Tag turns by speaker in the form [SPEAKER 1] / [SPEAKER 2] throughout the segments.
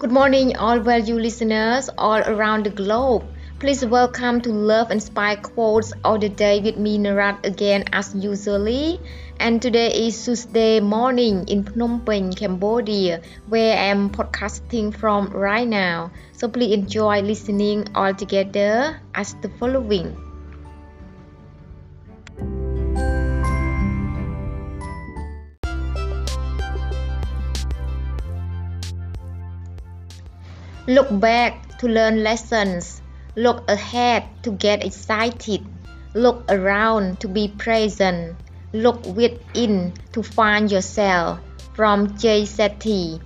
[SPEAKER 1] Good morning, all value listeners all around the globe. Please welcome to Love Inspire Quotes of the Day with me, Narat, again as usually. And today is Tuesday morning in Phnom Penh, Cambodia, where I am podcasting from right now. So please enjoy listening all together as the following. Look back to learn lessons. Look ahead to get excited. Look around to be present. Look within to find yourself. From Jay Shetty.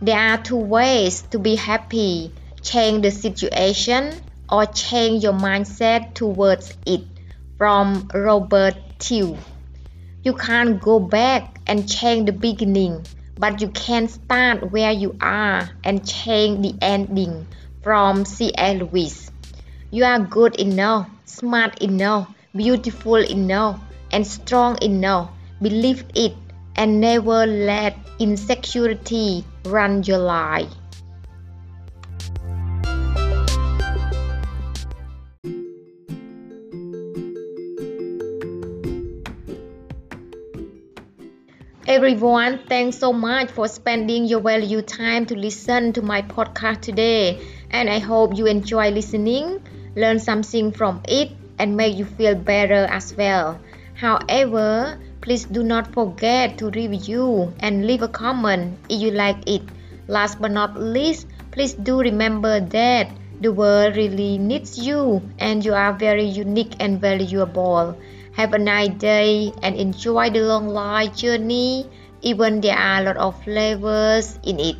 [SPEAKER 1] There are two ways to be happy change the situation or change your mindset towards it. From Robert Tew. You can't go back and change the beginning but you can start where you are and change the ending from C.S. Lewis. You are good enough, smart enough, beautiful enough, and strong enough. Believe it and never let insecurity run your life. Everyone, thanks so much for spending your valuable time to listen to my podcast today. And I hope you enjoy listening, learn something from it, and make you feel better as well. However, please do not forget to review and leave a comment if you like it. Last but not least, please do remember that the world really needs you and you are very unique and valuable. Have a nice day and enjoy the long life journey, even there are a lot of flavors in it.